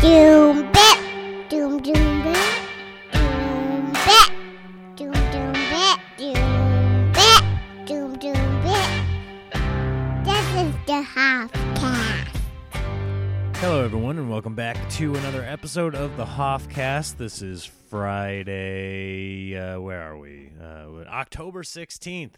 Doom bit. Doom doom bit. Doom bit. Doom doom bit. Doom bit. Doom doom bit. This is the half cast. Hello, everyone, and welcome back to another episode of the Hoffcast. This is Friday. Uh, where are we? Uh, October 16th.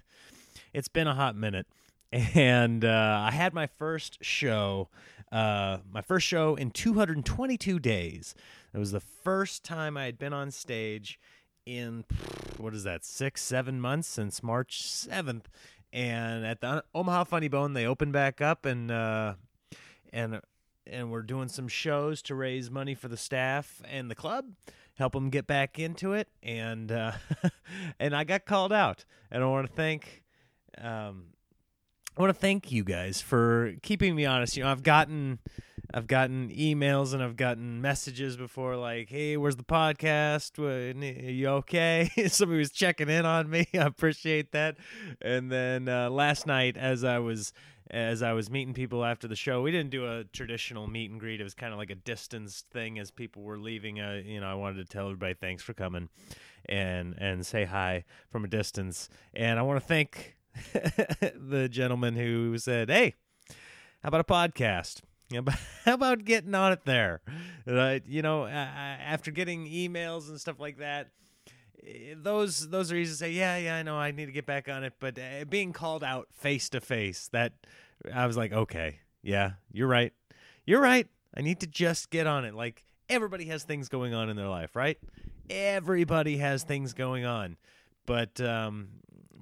It's been a hot minute, and uh, I had my first show, uh, my first show in 222 days. It was the first time I had been on stage in, what is that, six, seven months since March 7th. And at the Omaha Funny Bone, they opened back up, and uh, and and we're doing some shows to raise money for the staff and the club, help them get back into it. And uh, and I got called out, and I want to thank um, I want to thank you guys for keeping me honest. You know, I've gotten I've gotten emails and I've gotten messages before like, "Hey, where's the podcast? Are you okay?" Somebody was checking in on me. I appreciate that. And then uh, last night, as I was as I was meeting people after the show, we didn't do a traditional meet and greet. It was kind of like a distance thing as people were leaving. Uh, you know, I wanted to tell everybody thanks for coming and and say hi from a distance. And I want to thank the gentleman who said, "Hey, how about a podcast? How about getting on it there?" Uh, you know, uh, after getting emails and stuff like that, eh, those those are easy to say. Yeah, yeah, I know. I need to get back on it. But uh, being called out face to face, that I was like, okay, yeah, you're right. You're right. I need to just get on it. Like everybody has things going on in their life, right? Everybody has things going on, but um,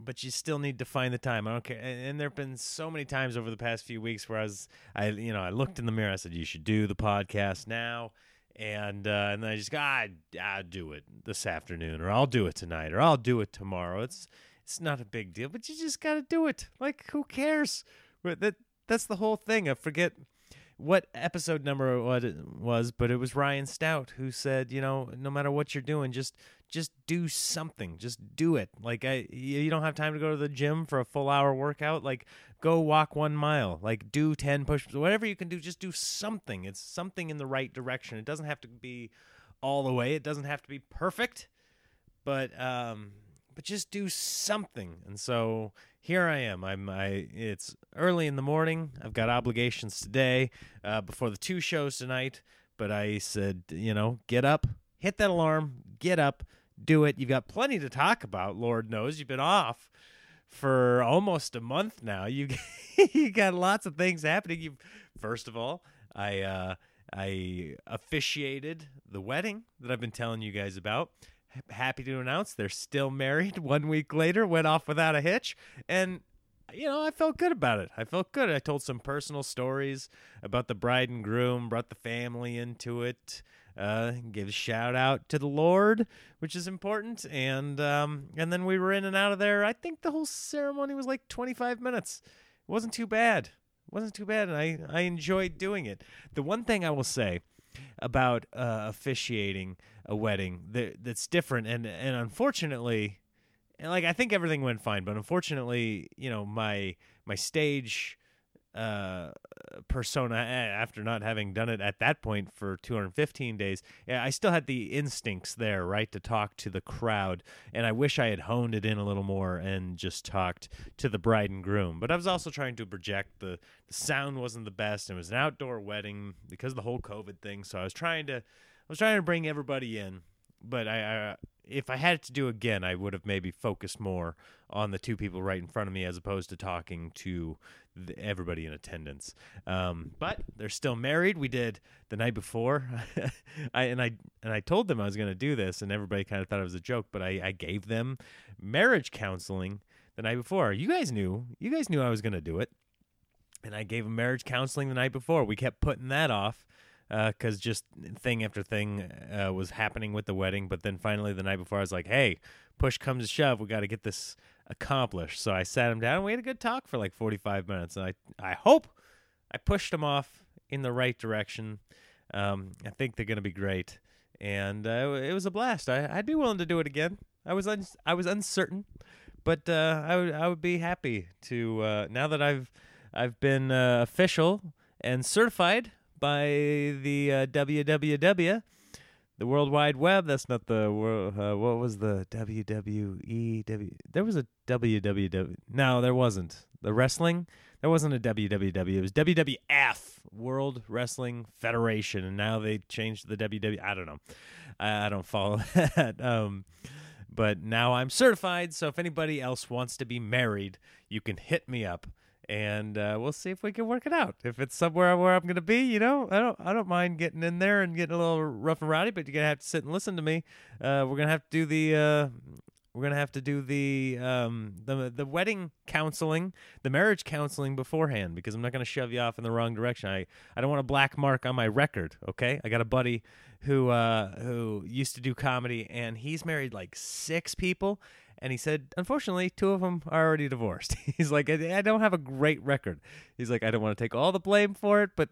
but you still need to find the time. I don't care. And, and there've been so many times over the past few weeks where I was, I you know, I looked in the mirror. I said, you should do the podcast now. And uh, and then I just go, ah, I'll do it this afternoon, or I'll do it tonight, or I'll do it tomorrow. It's it's not a big deal, but you just got to do it. Like who cares? That that's the whole thing. I forget what episode number what it was, but it was Ryan Stout who said, you know, no matter what you're doing, just just do something. Just do it. Like I you don't have time to go to the gym for a full hour workout, like go walk 1 mile, like do 10 push-ups, whatever you can do, just do something. It's something in the right direction. It doesn't have to be all the way. It doesn't have to be perfect, but um but just do something. And so here I am. I'm I it's early in the morning. I've got obligations today uh, before the two shows tonight. But I said, you know, get up, hit that alarm, get up, do it. You've got plenty to talk about. Lord knows you've been off for almost a month now. You you got lots of things happening. You first of all, I uh, I officiated the wedding that I've been telling you guys about happy to announce they're still married one week later went off without a hitch and you know i felt good about it. I felt good. I told some personal stories about the bride and groom brought the family into it uh, gave a shout out to the lord which is important and um, and then we were in and out of there. I think the whole ceremony was like 25 minutes. It wasn't too bad. It wasn't too bad and i i enjoyed doing it. The one thing i will say about uh, officiating a wedding that, that's different. And and unfortunately and like I think everything went fine but unfortunately you know my my stage uh persona after not having done it at that point for 215 days yeah, I still had the instincts there right to talk to the crowd. And I wish I had honed it in a little more and just talked to the bride and groom. But I was also trying to project the the sound wasn't the best. It was an outdoor wedding because of the whole covid thing. So I was trying to was trying to bring everybody in, but I, I if I had it to do again, I would have maybe focused more on the two people right in front of me as opposed to talking to the, everybody in attendance. Um, but they're still married. We did the night before, I and I and I told them I was going to do this, and everybody kind of thought it was a joke. But I, I gave them marriage counseling the night before. You guys knew. You guys knew I was going to do it, and I gave them marriage counseling the night before. We kept putting that off because uh, just thing after thing uh, was happening with the wedding. But then finally, the night before, I was like, "Hey, push comes to shove, we got to get this accomplished." So I sat him down, and we had a good talk for like forty-five minutes. And I, I hope I pushed him off in the right direction. Um, I think they're going to be great, and uh, it was a blast. I, I'd be willing to do it again. I was un- I was uncertain, but uh, I would I would be happy to uh, now that I've I've been uh, official and certified by the uh, www, the World Wide Web. That's not the. Uh, what was the WWE? There was a WWW. No, there wasn't. The wrestling. There wasn't a WWW. It was WWF, World Wrestling Federation, and now they changed the WW. I don't know. I, I don't follow that. Um, but now I'm certified. So if anybody else wants to be married, you can hit me up, and uh, we'll see if we can work it out. If it's somewhere where I'm gonna be, you know, I don't, I don't mind getting in there and getting a little rough and rowdy, but you're gonna have to sit and listen to me. Uh, we're gonna have to do the. Uh, we're gonna have to do the um, the the wedding counseling, the marriage counseling beforehand because I'm not gonna shove you off in the wrong direction. I I don't want a black mark on my record. Okay, I got a buddy who uh, who used to do comedy and he's married like six people, and he said unfortunately two of them are already divorced. he's like I, I don't have a great record. He's like I don't want to take all the blame for it, but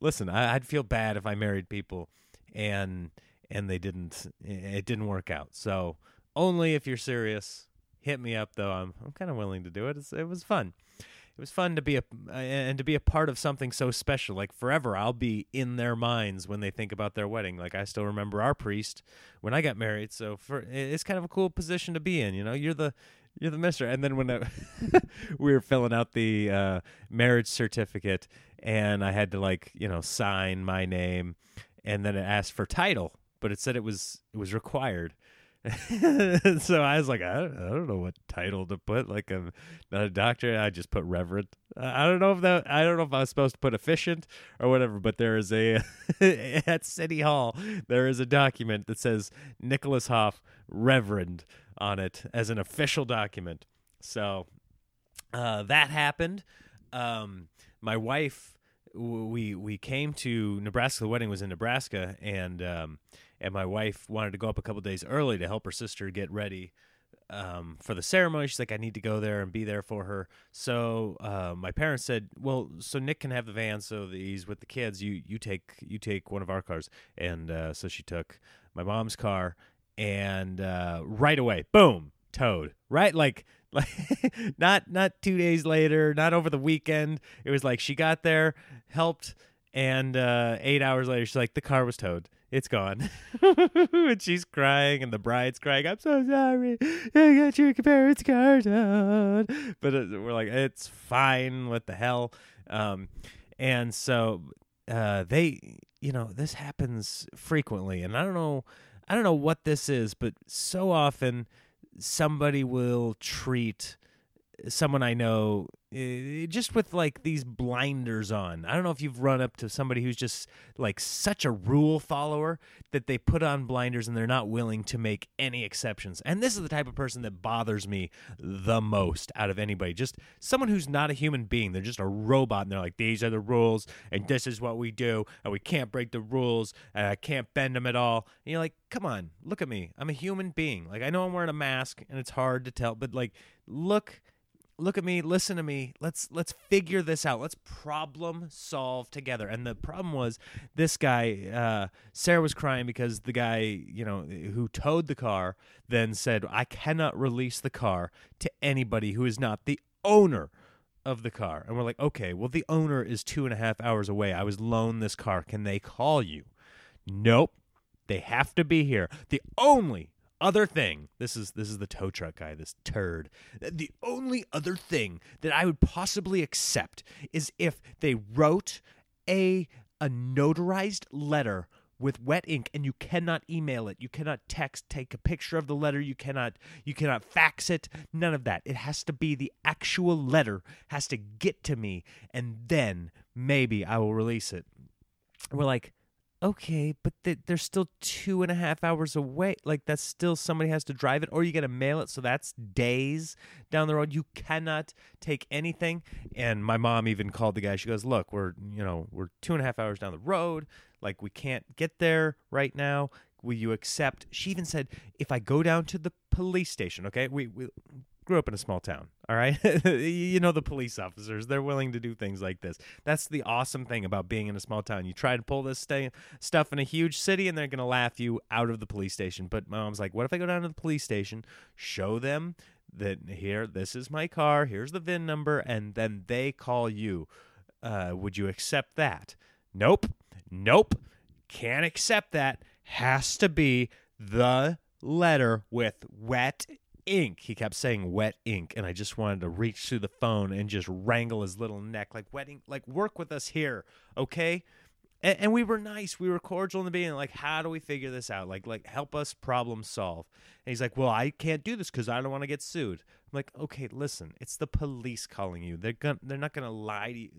listen, I, I'd feel bad if I married people and and they didn't it didn't work out. So only if you're serious. Hit me up though. I'm I'm kind of willing to do it. It's, it was fun. It was fun to be a and to be a part of something so special. Like forever, I'll be in their minds when they think about their wedding. Like I still remember our priest when I got married. So for it's kind of a cool position to be in. You know, you're the you're the mister. And then when I, we were filling out the uh, marriage certificate, and I had to like you know sign my name, and then it asked for title, but it said it was it was required. so I was like, I don't, I don't know what title to put. Like I'm not a doctor. I just put reverend. I don't know if that. I don't know if I was supposed to put officiant or whatever. But there is a at City Hall. There is a document that says Nicholas Hoff Reverend on it as an official document. So uh, that happened. Um, my wife, we we came to Nebraska. The wedding was in Nebraska, and um, and my wife wanted to go up a couple days early to help her sister get ready um, for the ceremony. She's like, I need to go there and be there for her. So uh, my parents said, well, so Nick can have the van, so he's with the kids. You you take you take one of our cars, and uh, so she took my mom's car, and uh, right away, boom, towed. Right, like like not not two days later, not over the weekend. It was like she got there, helped, and uh, eight hours later, she's like, the car was towed it's gone. and she's crying, and the bride's crying. I'm so sorry. I got your parents' car towed. But we're like, it's fine. What the hell? Um, and so uh, they, you know, this happens frequently, and I don't know, I don't know what this is, but so often somebody will treat someone I know uh, just with like these blinders on. I don't know if you've run up to somebody who's just like such a rule follower that they put on blinders and they're not willing to make any exceptions. And this is the type of person that bothers me the most out of anybody. Just someone who's not a human being. They're just a robot and they're like, these are the rules and this is what we do and we can't break the rules and I can't bend them at all. And you're like, come on, look at me. I'm a human being. Like, I know I'm wearing a mask and it's hard to tell, but like, look look at me listen to me let's let's figure this out. Let's problem solve together. And the problem was this guy uh, sarah was crying because the guy you know who towed the car then said i cannot release the car to anybody who is not the owner of the car. And we're like okay well the owner is two and a half hours away. I was loaned this car. Can they call you? Nope. They have to be here. The only other thing this is this is the tow truck guy this turd. The only other thing that i would possibly accept is if they wrote a a notarized letter with wet ink and you cannot email it. You cannot text take a picture of the letter. You cannot you cannot fax it. None of that. It has to be the actual letter has to get to me and then maybe i will release it. We're like okay, but th- they're still two and a half hours away. Like that's still somebody has to drive it, or you got to mail it, so that's days down the road. You cannot take anything. And my mom even called the guy. She goes, "Look, we're you know we're two and a half hours down the road. Like we can't get there right now. Will you accept?" She even said, "If I go down to the police station, okay, we we grew up in a small town all right you know the police officers they're willing to do things like this that's the awesome thing about being in a small town you try to pull this st- stuff in a huge city and they're going to laugh you out of the police station but my mom's like what if i go down to the police station show them that here this is my car here's the vin number and then they call you uh, would you accept that Nope. Nope. Can't accept that. Has to be the letter with wet ink. He kept saying wet ink, and I just wanted to reach through the phone and just wrangle his little neck like wet ink. Like work with us here, okay? And, and we were nice. We were cordial in the beginning. Like, how do we figure this out? Like, like help us problem solve. And he's like, well, I can't do this because I don't want to get sued. I'm like, okay, listen, it's the police calling you. They're gonna, they're not gonna lie to you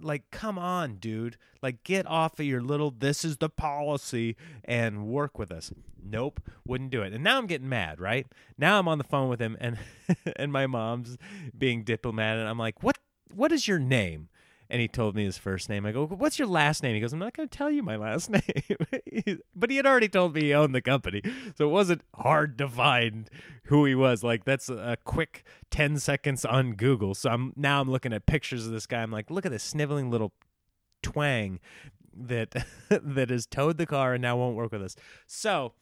like come on dude. Like get off of your little this is the policy and work with us. Nope wouldn't do it. And now i'm getting mad right? Now i'm on the phone with him and and my mom's being diplomatic. And i'm like what what is your name and he told me his first name. I go, "What's your last name?" He goes, "I'm not going to tell you my last name." but he had already told me he owned the company, so it wasn't hard to find who he was. Like that's a quick 10 seconds on Google. So I'm now I'm looking at pictures of this guy. I'm like, "Look at this sniveling little twang that that has towed the car and now won't work with us." So,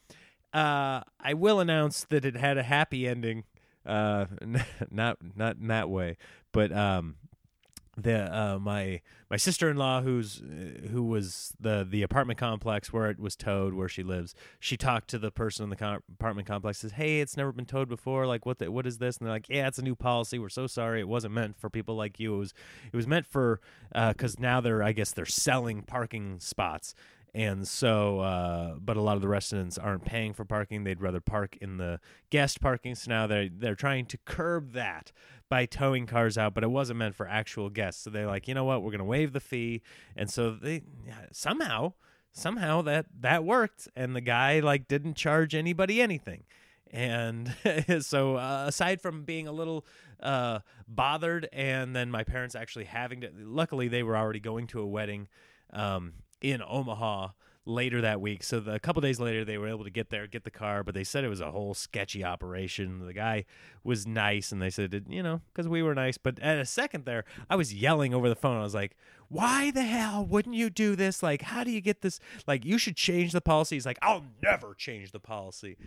uh, I will announce that it had a happy ending. Uh, not not in that way, but um, the uh, my my sister in law who's uh, who was the the apartment complex where it was towed where she lives. She talked to the person in the com- apartment complex. Says, "Hey, it's never been towed before. Like, what the, what is this?" And they're like, "Yeah, it's a new policy. We're so sorry. It wasn't meant for people like you. It was it was meant for because uh, now they're I guess they're selling parking spots." And so uh, but a lot of the residents aren't paying for parking. They'd rather park in the guest parking. So now they're they're trying to curb that by towing cars out but it wasn't meant for actual guests. So they're like you know what? We're going to waive the fee. And so they somehow somehow that that worked. And the guy like didn't charge anybody anything. And so uh, aside from being a little uh, bothered and then my parents actually having to luckily they were already going to a wedding um, in Omaha later that week. So the, a couple days later, they were able to get there, get the car, but they said it was a whole sketchy operation. The guy was nice, and they said, you know, because we were nice. But at a second there, I was yelling over the phone. I was like, "Why the hell wouldn't you do this? Like, how do you get this? Like, you should change the policy." He's like, "I'll never change the policy,"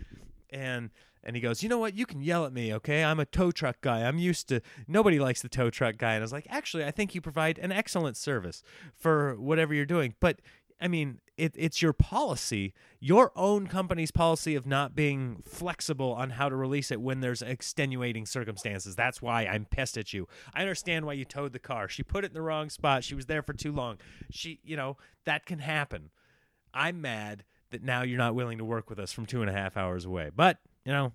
and and he goes, you know what? You can yell at me, okay? I'm a tow truck guy. I'm used to nobody likes the tow truck guy. And I was like, actually, I think you provide an excellent service for whatever you're doing. But I mean, it, it's your policy, your own company's policy of not being flexible on how to release it when there's extenuating circumstances. That's why I'm pissed at you. I understand why you towed the car. She put it in the wrong spot. She was there for too long. She, you know, that can happen. I'm mad that now you're not willing to work with us from two and a half hours away. But, you know,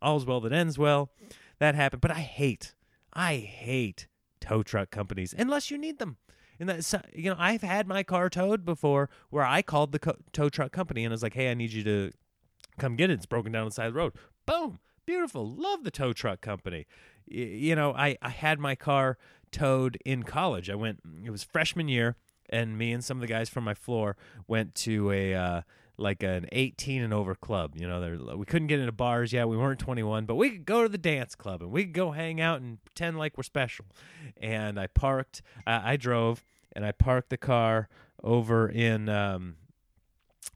all's well that ends well. That happened. But I hate, I hate tow truck companies unless you need them. And that you know, I've had my car towed before where I called the co- tow truck company and I was like, "Hey, I need you to come get it. It's broken down on the side of the road." Boom, beautiful. Love the tow truck company. Y- you know, I I had my car towed in college. I went. It was freshman year, and me and some of the guys from my floor went to a. Uh, like an 18 and over club. You know, we couldn't get into bars yet. We weren't 21, but we could go to the dance club and we could go hang out and pretend like we're special. And I parked. I, drove and I parked the car over in um,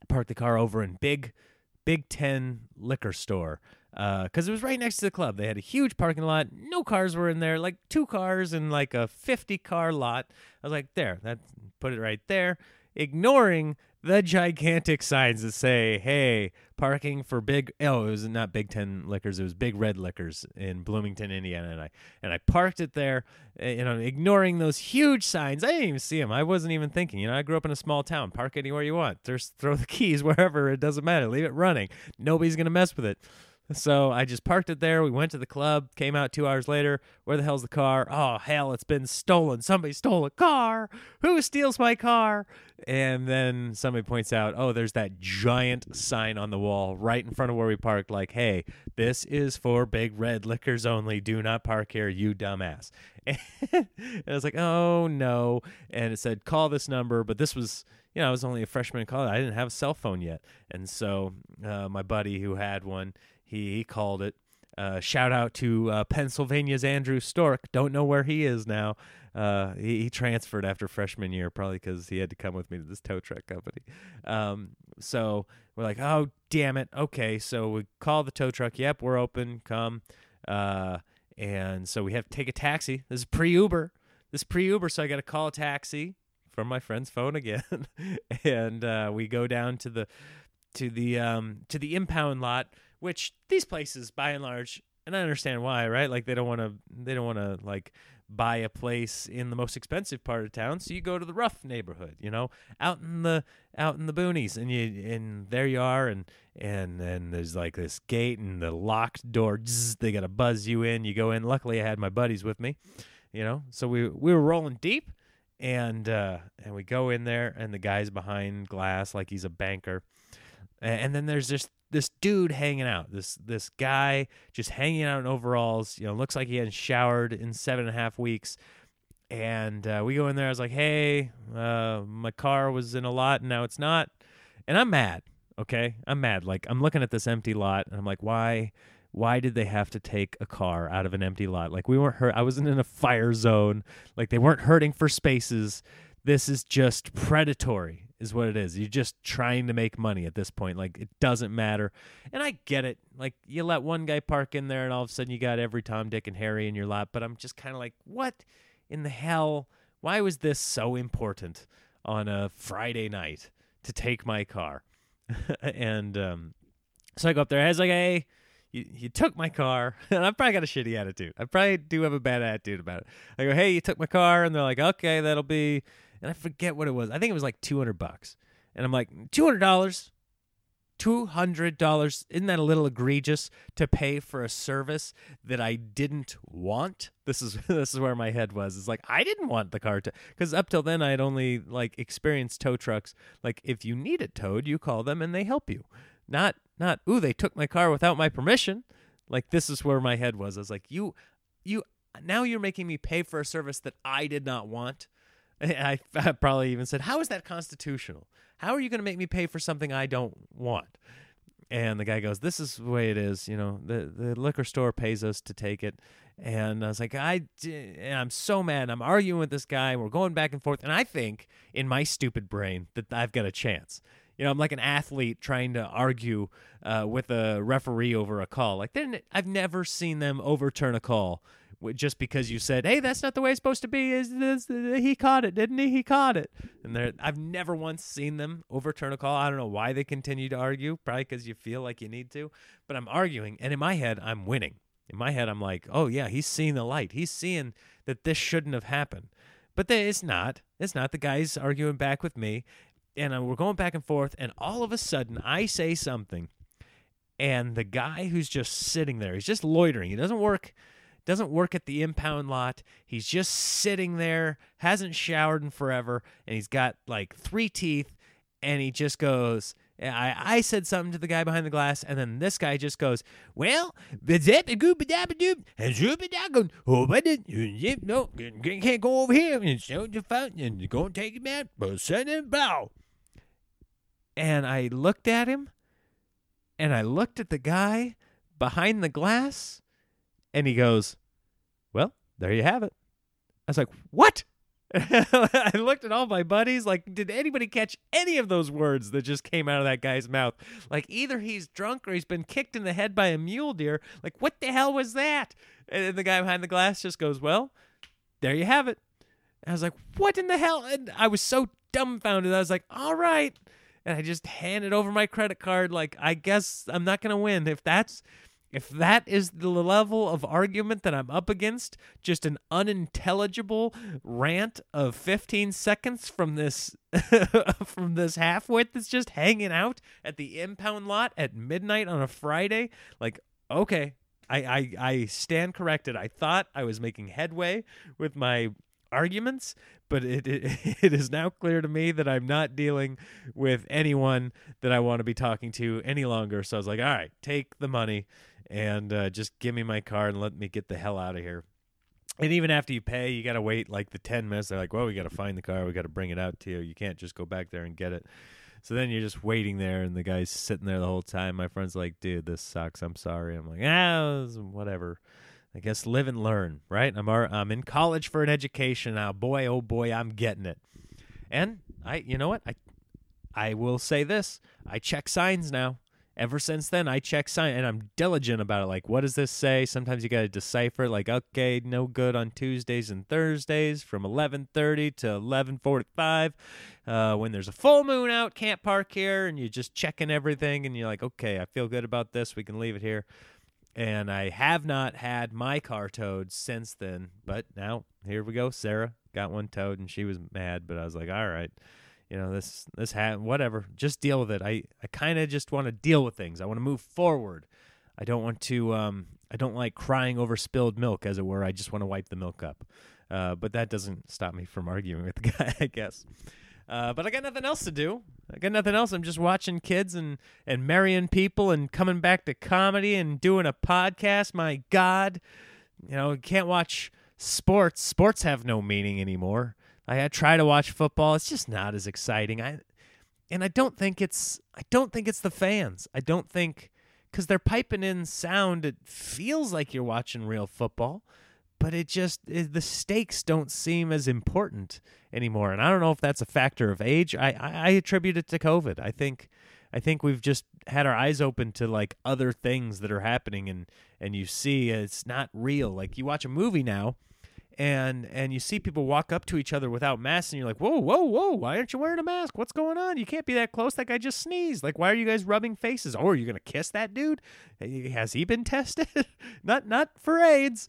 parked the car over in Big Big Ten liquor store because uh, it was right next to the club. They had a huge parking lot. No cars were in there, like two cars in like a 50 car lot. I was like, there, that put it right there, ignoring the gigantic signs that say, "Hey, parking for big." Oh, it was not Big Ten Liquors; it was Big Red Liquors in Bloomington, Indiana. And I and I parked it there, eh, you know, ignoring those huge signs. I didn't even see them. I wasn't even thinking. You know, I grew up in a small town. Park anywhere you want. Just throw the keys wherever. It doesn't matter. Leave it running. Nobody's gonna mess with it. So I just parked it there. We went to the club, came out two hours later. Where the hell's the car? Oh, hell, it's been stolen. Somebody stole a car. Who steals my car? And then somebody points out, oh, there's that giant sign on the wall right in front of where we parked, like, hey, this is for big red liquors only. Do not park here, you dumbass. and I was like, oh, no. And it said, call this number. But this was you know, I was only a freshman in college. I didn't have a cell phone yet. And so uh, my buddy who had one, he, called it. Uh, shout out to uh, Pennsylvania's Andrew Stork. Don't know where he is now. Uh, he, he, transferred after freshman year, probably because he had to come with me to this tow truck company. Um, so we're like, oh, damn it. Okay. So we call the tow truck. Yep, we're open. Come. Uh, and so we have to take a taxi. This is pre Uber. This pre Uber. So I got to call a taxi from my friend's phone again, and uh, we go down to the to the um to the impound lot, which these places by and large, and I understand why, right? Like they don't want to they don't want to like buy a place in the most expensive part of town, so you go to the rough neighborhood, you know, out in the out in the boonies, and you and there you are, and and then there's like this gate and the locked door. Zzz, they gotta buzz you in. You go in. Luckily, I had my buddies with me, you know, so we we were rolling deep, and uh, and we go in there, and the guy's behind glass like he's a banker, and, and then there's this this dude hanging out. This this guy just hanging out in overalls. You know, looks like he hadn't showered in seven and a half weeks. And uh, we go in there. I was like, "Hey, uh, my car was in a lot, and now it's not." And I'm mad. Okay, I'm mad. Like I'm looking at this empty lot, and I'm like, "Why? Why did they have to take a car out of an empty lot? Like we weren't hurt. I wasn't in a fire zone. Like they weren't hurting for spaces. This is just predatory is what it is. You're just trying to make money at this point. Like it doesn't matter. And I get it. Like you let one guy park in there and all of a sudden you got every Tom, Dick, and Harry in your lap. But I'm just kind of like, what in the hell? Why was this so important on a Friday night to take my car? and um, so I go up there. I was like, hey, you, you took my car. and I've probably got a shitty attitude. I probably do have a bad attitude about it. I go, hey, you took my car. And they're like, okay, that'll be and I forget what it was. I think it was like 200 bucks. And I'm like, $200? $200 isn't that a little egregious to pay for a service that I didn't want? This is this is where my head was. It's like I didn't want the car to cuz up till then I had only like experienced tow trucks. Like if you need it towed you call them and they help you. Not not ooh they took my car without my permission. Like this is where my head was. I was like you you now you're making me pay for a service that I did not want I, probably even said, How is that constitutional? How are you going to make me pay for something I don't want? And the guy goes, This is the way it is. You know, the, the liquor store pays us to take it. And I was like, I, I'm so mad. I'm arguing with this guy. We're going back and forth. And I think in my stupid brain that I've got a chance. You know, I'm like an athlete trying to argue uh, with a referee over a call. Like, then I've never seen them overturn a call just because you said, "Hey, that's not the way it's supposed to be." Is this he caught it, didn't he? He caught it. And I've never once seen them overturn a call. I don't know why they continue to argue. Probably because you feel like you need to. But I'm arguing, and in my head, I'm winning. In my head, I'm like, "Oh yeah, he's seeing the light. He's seeing that this shouldn't have happened." But they, it's not. It's not. The guy's arguing back with me, and uh, we're going back and forth. And all of a sudden, I say something, and the guy who's just sitting there, he's just loitering. He doesn't work doesn't work at the impound lot. He's just sitting there, hasn't showered in forever, and he's got like three teeth, and he just goes. I, I said something to the guy behind the glass, and then this guy just goes, Well, oh, no, can't go over here and show the fountain and go and take him out, but send bow. And I looked at him, and I looked at the guy behind the glass, and he goes, Well, there you have it. I was like, What? I looked at all my buddies like, did anybody catch any of those words that just came out of that guy's mouth? Like, either he's drunk or he's been kicked in the head by a mule deer. Like, what the hell was that? And the guy behind the glass just goes, Well, there you have it. And I was like, What in the hell? And I was so dumbfounded. I was like, All right. And I just handed over my credit card. Like, I guess I'm not going to win. If that's if that is the level of argument that I'm up against, just an unintelligible rant of 15 seconds from this from this halfwit that's just hanging out at the impound lot at midnight on a Friday, like okay, I, I I stand corrected. I thought I was making headway with my arguments, but it, it it is now clear to me that I'm not dealing with anyone that I want to be talking to any longer. So I was like, all right, take the money and uh, just give me my car and let me get the hell out of here. And even after you pay, you got to wait like the 10 minutes. They're like, well, we got to find the car. We got to bring it out to you. You can't just go back there and get it. So then you're just waiting there, and the guy's sitting there the whole time. My friend's like, dude, this sucks. I'm sorry. I'm like, ah, whatever. I guess live and learn, right? I'm I'm in college for an education now. Boy, oh boy, I'm getting it. And I, you know what? I I will say this: I check signs now ever since then i check sign and i'm diligent about it like what does this say? Sometimes you got to decipher like okay no good on tuesdays and thursdays from 11.30 to 11.45 uh, when there's a full moon out can't park here and you're just checking everything and you're like okay i feel good about this we can leave it here. And i have not had my car towed since then but now here we go sarah got one towed and she was mad but i was like all right you know this this ha- whatever just deal with it i i kind of just want to deal with things i want to move forward i don't want to um i don't like crying over spilled milk as it were i just want to wipe the milk up uh, but that doesn't stop me from arguing with the guy i guess uh, but I got nothing else to do. I got nothing else. I'm just watching kids and, and marrying people and coming back to comedy and doing a podcast. My God, you know, can't watch sports. Sports have no meaning anymore. I, try to watch football. It's just not as exciting. I and I don't think it's I don't think it's the fans. I don't think because they're piping in sound. It feels like you're watching real football, but it just it, the stakes don't seem as important anymore. And I don't know if that's a factor of age. I, I I attribute it to COVID. I think I think we've just had our eyes open to like other things that are happening, and and you see it's not real. Like you watch a movie now and and you see people walk up to each other without masks and you're like whoa whoa whoa why aren't you wearing a mask? What's going on? You can't be that close. That guy just sneezed. Like why are you guys rubbing faces? Oh are you gonna kiss that dude? Has he been tested? Not not for aids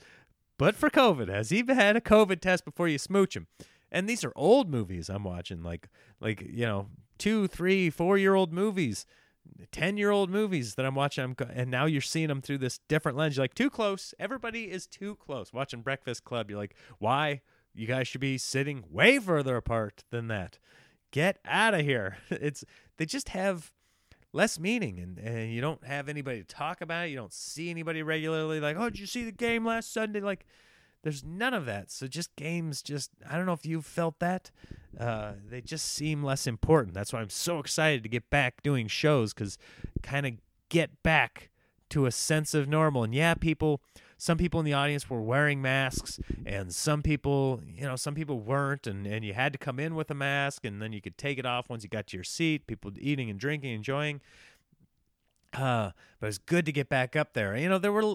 but for covid. Has he had a covid test before you smooch him? And these are old movies i'm watching like like you know two three four year old movies 10 year old movies that I'm watching. I'm, and now you're seeing them through this different lens. You're like, too close. Everybody is too close. Watching Breakfast Club, you're like, why? You guys should be sitting way further apart than that. Get out of here. It's They just have less meaning and, and you don't have anybody to talk about it. You don't see anybody regularly like, oh, did you see the game last Sunday? Like, there's none of that. So just games, just I don't know if you've felt that. Uh, they just seem less important. That's why I'm so excited to get back doing shows because kind of get back to a sense of normal. And yeah, people, some people in the audience were wearing masks, and some people, you know, some people weren't, and and you had to come in with a mask, and then you could take it off once you got to your seat. People eating and drinking, enjoying. Uh, but it was good to get back up there. You know, there were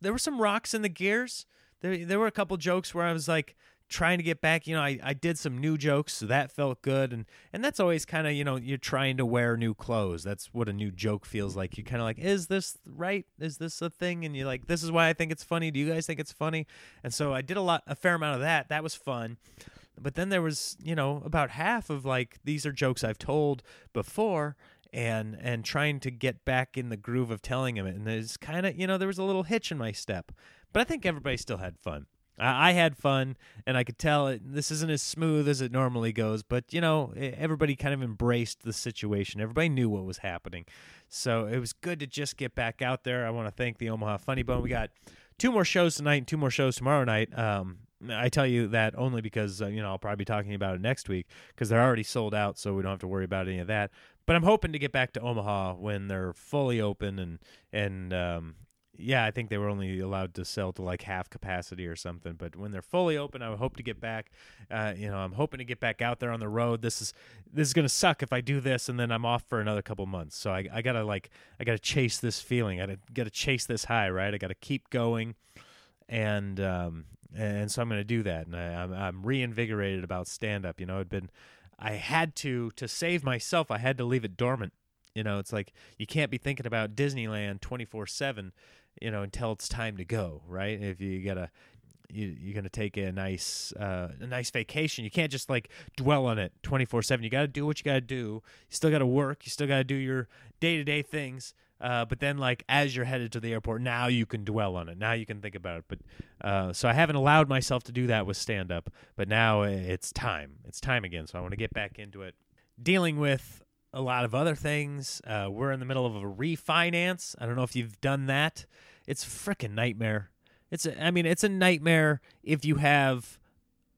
there were some rocks in the gears there there were a couple jokes where I was like trying to get back you know I, I did some new jokes so that felt good and and that's always kind of you know you're trying to wear new clothes. That's what a new joke feels like. You're kind of like is this right? Is this a thing? And you're like this is why i think it's funny. Do you guys think it's funny? And so i did a lot a fair amount of that. That was fun. But then there was you know about half of like these are jokes i've told before and and trying to get back in the groove of telling them and there's kind of you know there was a little hitch in my step but I think everybody still had fun. I, I had fun, and I could tell it, this isn't as smooth as it normally goes. But you know, everybody kind of embraced the situation. Everybody knew what was happening, so it was good to just get back out there. I want to thank the Omaha Funny Bone. We got two more shows tonight and two more shows tomorrow night. Um, I tell you that only because uh, you know I'll probably be talking about it next week because they're already sold out, so we don't have to worry about any of that. But I'm hoping to get back to Omaha when they're fully open and and um, yeah, I think they were only allowed to sell to like half capacity or something. But when they're fully open, I hope to get back. Uh, you know, I'm hoping to get back out there on the road. This is this is gonna suck if I do this and then I'm off for another couple months. So I, I gotta like I gotta chase this feeling. I gotta gotta chase this high, right? I gotta keep going, and um and so I'm gonna do that. And I, I'm I'm reinvigorated about stand up. You know, it'd been I had to to save myself. I had to leave it dormant. You know, it's like you can't be thinking about Disneyland 24 seven you know until it's time to go right? If you gotta you, you're gonna take a nice uh, a nice vacation. You can't just like dwell on it 24 7 you gotta do what you gotta do. You still gotta work. You still gotta do your day-to-day things. Uh, but then like as you're headed to the airport now you can dwell on it. Now you can think about it. But uh, so i haven't allowed myself to do that with stand up but now it's time. It's time again. So i want to get back into it. Dealing with a lot of other things. Uh, we're in the middle of a refinance. I don't know if you've done that. It's freaking nightmare. It's a, I mean, it's a nightmare if you have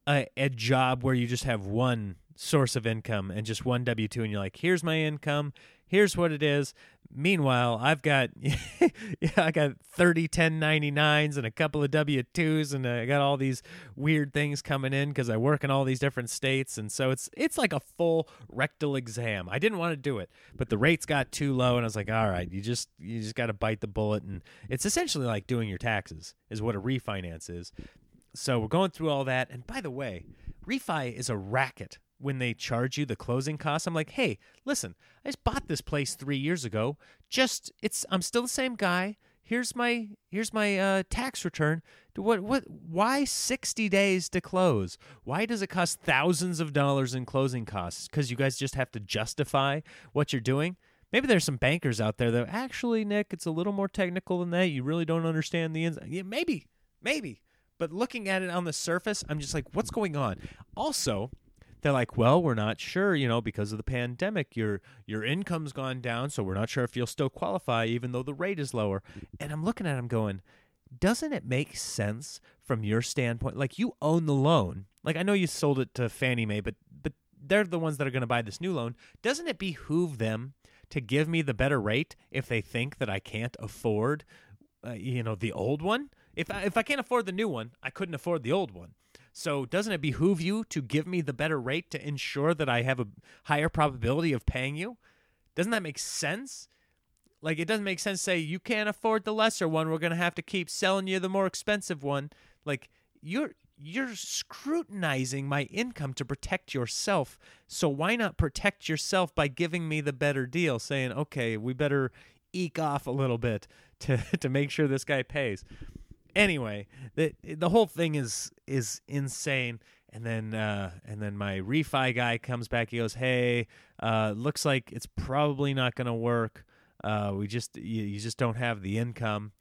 a, a job where you just have one source of income and just one W 2 and you're like, here's my income, here's what it is. Meanwhile, I've got I got 30 1099s and a couple of W2s and I got all these weird things coming in cuz I work in all these different states and so it's it's like a full rectal exam. I didn't want to do it, but the rates got too low and I was like, "All right, you just you just got to bite the bullet and it's essentially like doing your taxes is what a refinance is." So we're going through all that and by the way, refi is a racket when they charge you the closing costs. I'm like, hey, listen, I just bought this place three years ago. Just it's I'm still the same guy. Here's my here's my uh, tax return. What what? Why sixty days to close? Why does it cost thousands of dollars in closing costs? Because you guys just have to justify what you're doing. Maybe there's some bankers out there that actually, Nick, it's a little more technical than that. You really don't understand the ins. Yeah, maybe, maybe. But looking at it on the surface, I'm just like, what's going on? Also, they're like, well, we're not sure, you know, because of the pandemic, your your income's gone down, so we're not sure if you'll still qualify, even though the rate is lower. And I'm looking at them going, doesn't it make sense from your standpoint? Like you own the loan. Like I know you sold it to Fannie Mae, but but they're the ones that are going to buy this new loan. Doesn't it behoove them to give me the better rate if they think that I can't afford, uh, you know, the old one? If I, if I can't afford the new one, I couldn't afford the old one. So doesn't it behoove you to give me the better rate to ensure that I have a higher probability of paying you? Doesn't that make sense? Like it doesn't make sense to say you can't afford the lesser one, we're going to have to keep selling you the more expensive one. Like you're you're scrutinizing my income to protect yourself. So why not protect yourself by giving me the better deal, saying, "Okay, we better eke off a little bit to to make sure this guy pays." Anyway, the the whole thing is is insane. And then uh, and then my refi guy comes back. He goes, "Hey, uh, looks like it's probably not going to work. Uh, we just you, you, just don't have the income."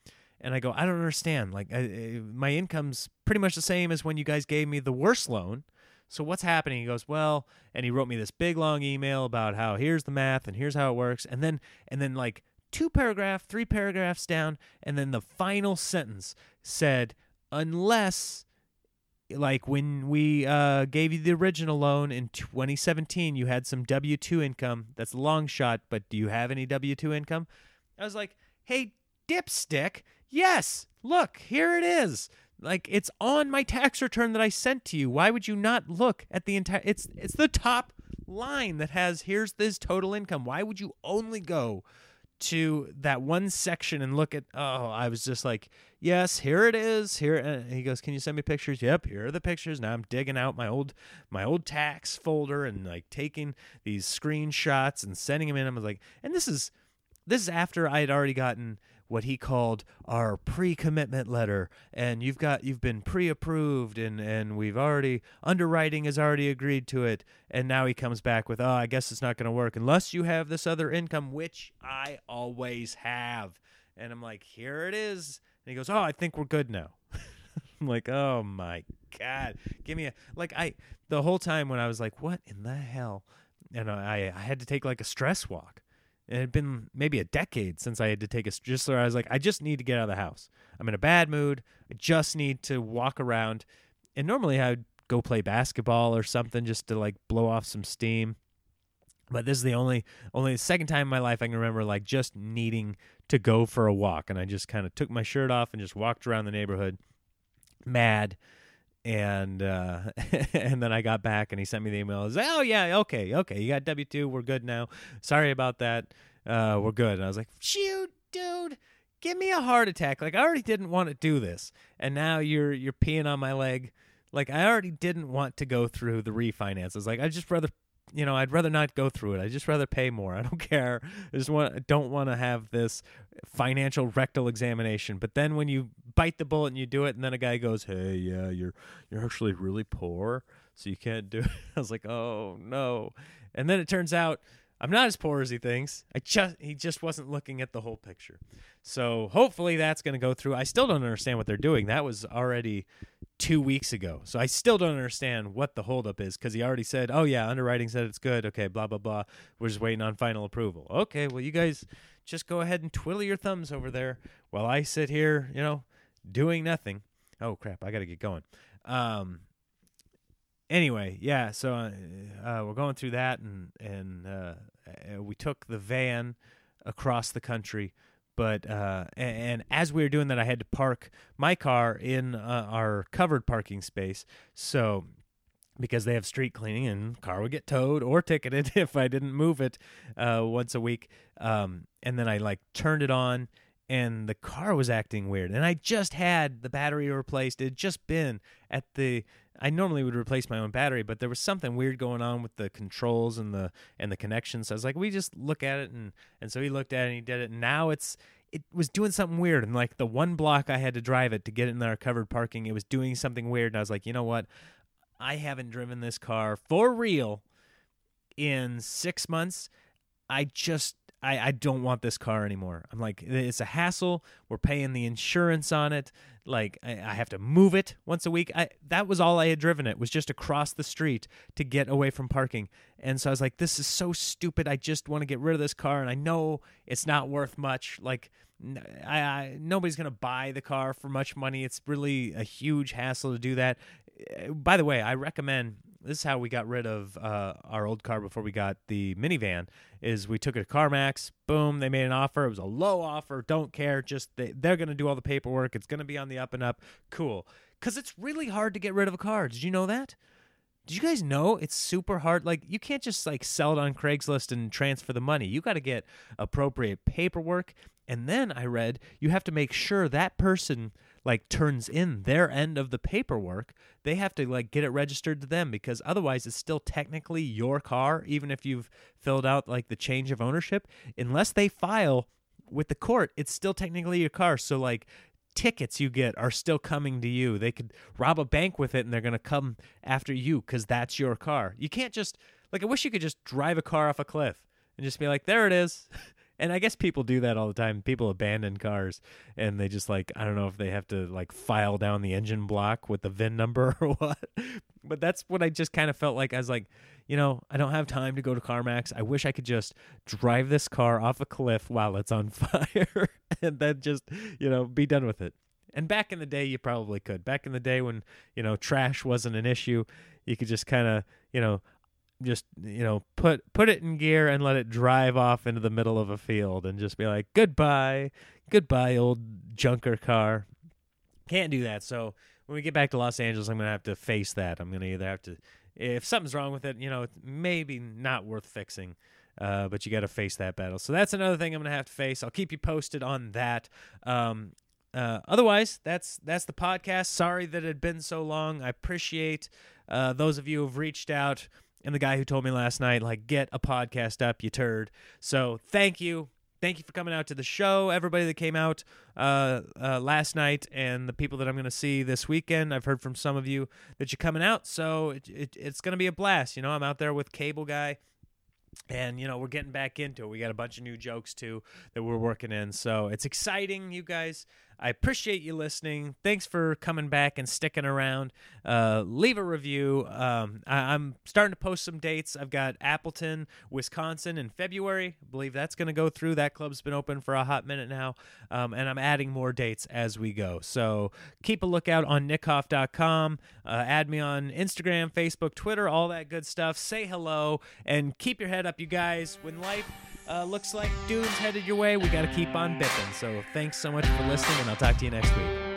And I go, "I don't understand. Like I, my income's pretty much the same as when you guys gave me the worst loan." So what's happening? He goes, "Well," and he wrote me this big long email about how here's the math and here's how it works. And then and then like two paragraph, three paragraphs down, and then the final sentence said, unless like when we uh, gave you the original loan in 2017, you had some W 2 income. That's a long shot, but do you have any W 2 income? I was like, hey, dipstick, yes, look, here it is. Like it's on my tax return that I sent to you. Why would you not look at the entire? It's it's the top line that has here's this total income. Why would you only go to that one section and look at oh i was just like yes here it is here and he goes can you send me pictures? Yep here are the pictures. Now i'm digging out my old my old tax folder and like taking these screenshots and sending them in. I was like and this is this is after i had already gotten what he called our pre-commitment letter. And you've got you've been pre-approved and and we've already underwriting has already agreed to it. And now he comes back with oh I guess it's not going to work unless you have this other income which I always have. And I'm like here it is. And he goes oh I think we're good now. I'm like oh my god. Give me a like I the whole time when I was like what in the hell? And I I had to take like a stress walk it had been maybe a decade since I had to take a just I was like, I just need to get out of the house. I'm in a bad mood. I just need to walk around. And normally I would go play basketball or something just to like blow off some steam. But this is the only only the second time in my life I can remember like just needing to go for a walk. And I just kind of took my shirt off and just walked around the neighborhood mad and uh, and then I got back and he sent me the email. Was, oh yeah, okay, okay, you got W two. We're good now. Sorry about that. Uh, we're good. And I was like, shoot, dude, give me a heart attack. Like I already didn't want to do this, and now you're you're peeing on my leg. Like I already didn't want to go through the refinances. Like I just rather you know, I'd rather not go through it. I just rather pay more. I don't care. I just want I don't want to have this financial rectal examination. But then when you bite the bullet and you do it, and then a guy goes, "Hey, yeah, you're you're actually really poor, so you can't do it." I was like, "Oh no!" And then it turns out I'm not as poor as he thinks. I just he just wasn't looking at the whole picture. So hopefully that's going to go through. I still don't understand what they're doing. That was already two weeks ago. So I still don't understand what the holdup is because he already said, "Oh yeah, underwriting said it's good." Okay, blah blah blah. We're just waiting on final approval. Okay, well you guys just go ahead and twiddle your thumbs over there while I sit here, you know, doing nothing. Oh crap, I got to get going. Um, anyway, yeah. So uh, uh, we're going through that, and and uh, uh, we took the van across the country. But uh, a- and, as we were doing that, I had to park my car in uh, our covered parking space. So because they have street cleaning and car would get towed or ticketed if I didn't move it once a week. Um, and then I like turned it on and the car was acting weird. And I just had the battery replaced. It had just been at the I normally would replace my own battery, but there was something weird going on with the controls and the and the connections. So I was like, we just look at it and and so he looked at it and he did it. And now it's it was doing something weird. And like the one block I had to drive it to get it in our covered parking, it was doing something weird. And I was like, you know what? I haven't driven this car for real in six months. I just I, I don't want this car anymore. I'm like, it's a hassle. We're paying the insurance on it. Like I, I have to move it once a week. I that was all I had driven it was just across the street to get away from parking. And so I was like, this is so stupid. I just want to get rid of this car, and I know it's not worth much. Like I, I nobody's gonna buy the car for much money. It's really a huge hassle to do that. Uh, By the way, I recommend this is how we got rid of uh, our old car before we got the minivan is we took it to carmax boom they made an offer. It was a low offer don't care just they, they're going to do all the paperwork. It's going to be on the up and up. Cool. Because it's really hard to get rid of a car. Did you know that? Did you guys know it's super hard? Like you can't just like sell it on craigslist and transfer the money. You got to get appropriate paperwork. And then i read you have to make sure that person like turns in their end of the paperwork they have to like get it registered to them because otherwise it's still technically your car even if you've filled out like the change of ownership. Unless they file with the court it's still technically your car. So like tickets you get are still coming to you. They could rob a bank with it and they're going to come after you cuz that's your car. You can't just like i wish you could just drive a car off a cliff and just be like there it is and I guess people do that all the time. People abandon cars and they just like I don't know if they have to like file down the engine block with the VIN number or what. But that's what I just kind of felt like. I was like, you know, I don't have time to go to CarMax. I wish I could just drive this car off a cliff while it's on fire and then just, you know, be done with it. And back in the day, you probably could. Back in the day when, you know, trash wasn't an issue, you could just kind of, you know, just you know put put it in gear and let it drive off into the middle of a field and just be like goodbye. Goodbye old junker car. Can't do that. So when we get back to los angeles i'm gonna have to face that. I'm gonna either have to if something's wrong with it you know maybe not worth fixing uh, but you got to face that battle. So that's another thing i'm gonna have to face. I'll keep you posted on that. Um, uh, otherwise, that's that's the podcast. Sorry that it had been so long. I appreciate uh, those of you who've reached out and the guy who told me last night, like, get a podcast up, you turd. So thank you. Thank you for coming out to the show, everybody that came out uh, uh, last night, and the people that I'm going to see this weekend. I've heard from some of you that you're coming out, so it, it, it's going to be a blast. You know, I'm out there with Cable Guy, and you know we're getting back into it. We got a bunch of new jokes too that we're working in, so it's exciting, you guys. I appreciate you listening. Thanks for coming back and sticking around. Uh, leave a review. Um, I- I'm starting to post some dates. I've got Appleton, Wisconsin in February. I believe that's going to go through. That club's been open for a hot minute now. Um, and I'm adding more dates as we go. So keep a lookout on nickhoff.com. Uh, add me on Instagram, Facebook, Twitter, all that good stuff. Say hello and keep your head up, you guys. When life uh, looks like doom's headed your way, we got to keep on bipping. So thanks so much for listening, and I'll talk to you next week.